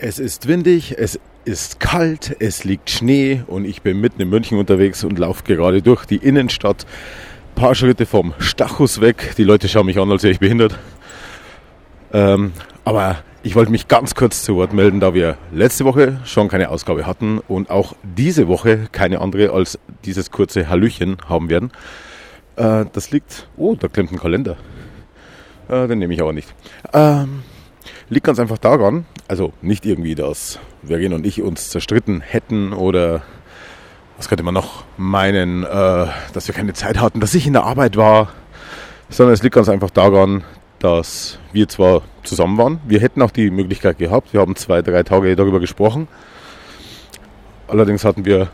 Es ist windig, es ist kalt, es liegt Schnee und ich bin mitten in München unterwegs und laufe gerade durch die Innenstadt. Ein paar Schritte vom Stachus weg. Die Leute schauen mich an, als wäre ich behindert. Ähm, aber ich wollte mich ganz kurz zu Wort melden, da wir letzte Woche schon keine Ausgabe hatten und auch diese Woche keine andere als dieses kurze Hallöchen haben werden. Äh, das liegt. Oh, da klemmt ein Kalender. Äh, den nehme ich aber nicht. Ähm, Liegt ganz einfach daran, also nicht irgendwie, dass Vergen und ich uns zerstritten hätten oder was könnte man noch meinen, äh, dass wir keine Zeit hatten, dass ich in der Arbeit war, sondern es liegt ganz einfach daran, dass wir zwar zusammen waren, wir hätten auch die Möglichkeit gehabt, wir haben zwei, drei Tage darüber gesprochen, allerdings hatten wir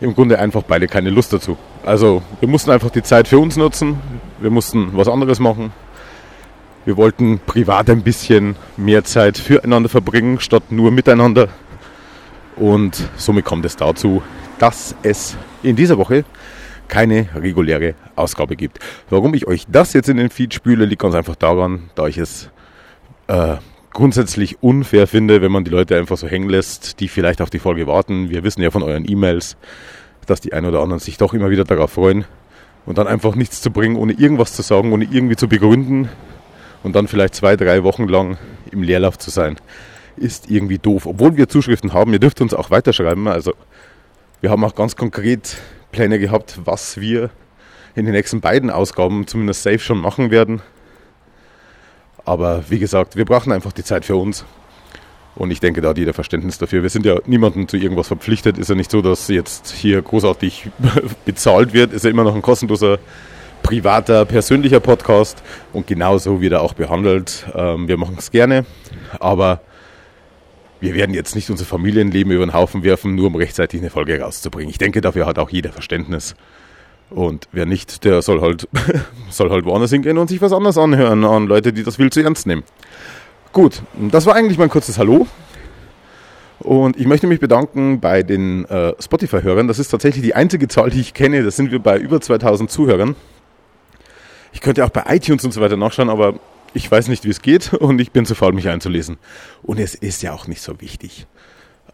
im Grunde einfach beide keine Lust dazu. Also wir mussten einfach die Zeit für uns nutzen, wir mussten was anderes machen, wir wollten privat ein bisschen mehr Zeit füreinander verbringen, statt nur miteinander. Und somit kommt es dazu, dass es in dieser Woche keine reguläre Ausgabe gibt. Warum ich euch das jetzt in den Feed spüle, liegt ganz einfach daran, da ich es äh, grundsätzlich unfair finde, wenn man die Leute einfach so hängen lässt, die vielleicht auf die Folge warten. Wir wissen ja von euren E-Mails, dass die ein oder anderen sich doch immer wieder darauf freuen und dann einfach nichts zu bringen, ohne irgendwas zu sagen, ohne irgendwie zu begründen, und dann vielleicht zwei, drei Wochen lang im Leerlauf zu sein, ist irgendwie doof. Obwohl wir Zuschriften haben, ihr dürft uns auch weiterschreiben. Also wir haben auch ganz konkret Pläne gehabt, was wir in den nächsten beiden Ausgaben zumindest safe schon machen werden. Aber wie gesagt, wir brauchen einfach die Zeit für uns. Und ich denke, da hat jeder Verständnis dafür. Wir sind ja niemandem zu irgendwas verpflichtet. Ist ja nicht so, dass jetzt hier großartig bezahlt wird. Ist ja immer noch ein kostenloser privater, persönlicher Podcast und genauso wird er auch behandelt. Ähm, wir machen es gerne, aber wir werden jetzt nicht unser Familienleben über den Haufen werfen, nur um rechtzeitig eine Folge rauszubringen. Ich denke, dafür hat auch jeder Verständnis. Und wer nicht, der soll halt, soll halt woanders hingehen und sich was anderes anhören an Leute, die das viel zu ernst nehmen. Gut, das war eigentlich mein kurzes Hallo. Und ich möchte mich bedanken bei den äh, Spotify-Hörern. Das ist tatsächlich die einzige Zahl, die ich kenne. Das sind wir bei über 2000 Zuhörern. Ich könnte auch bei iTunes und so weiter nachschauen, aber ich weiß nicht, wie es geht und ich bin zu faul, mich einzulesen. Und es ist ja auch nicht so wichtig.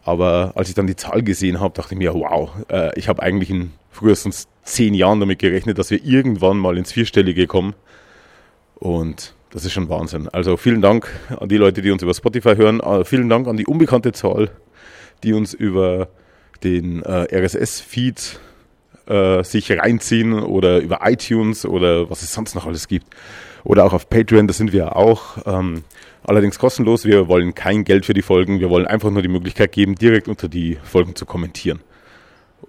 Aber als ich dann die Zahl gesehen habe, dachte ich mir, wow, äh, ich habe eigentlich in frühestens zehn Jahren damit gerechnet, dass wir irgendwann mal ins Vierstellige kommen. Und das ist schon Wahnsinn. Also vielen Dank an die Leute, die uns über Spotify hören. Äh, vielen Dank an die unbekannte Zahl, die uns über den äh, RSS-Feed äh, sich reinziehen oder über iTunes oder was es sonst noch alles gibt. Oder auch auf Patreon, da sind wir auch. Ähm, allerdings kostenlos. Wir wollen kein Geld für die Folgen. Wir wollen einfach nur die Möglichkeit geben, direkt unter die Folgen zu kommentieren.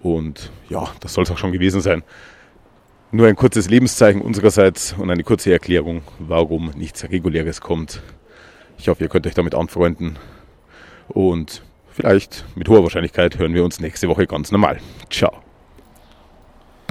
Und ja, das soll es auch schon gewesen sein. Nur ein kurzes Lebenszeichen unsererseits und eine kurze Erklärung, warum nichts Reguläres kommt. Ich hoffe, ihr könnt euch damit anfreunden. Und vielleicht mit hoher Wahrscheinlichkeit hören wir uns nächste Woche ganz normal. Ciao.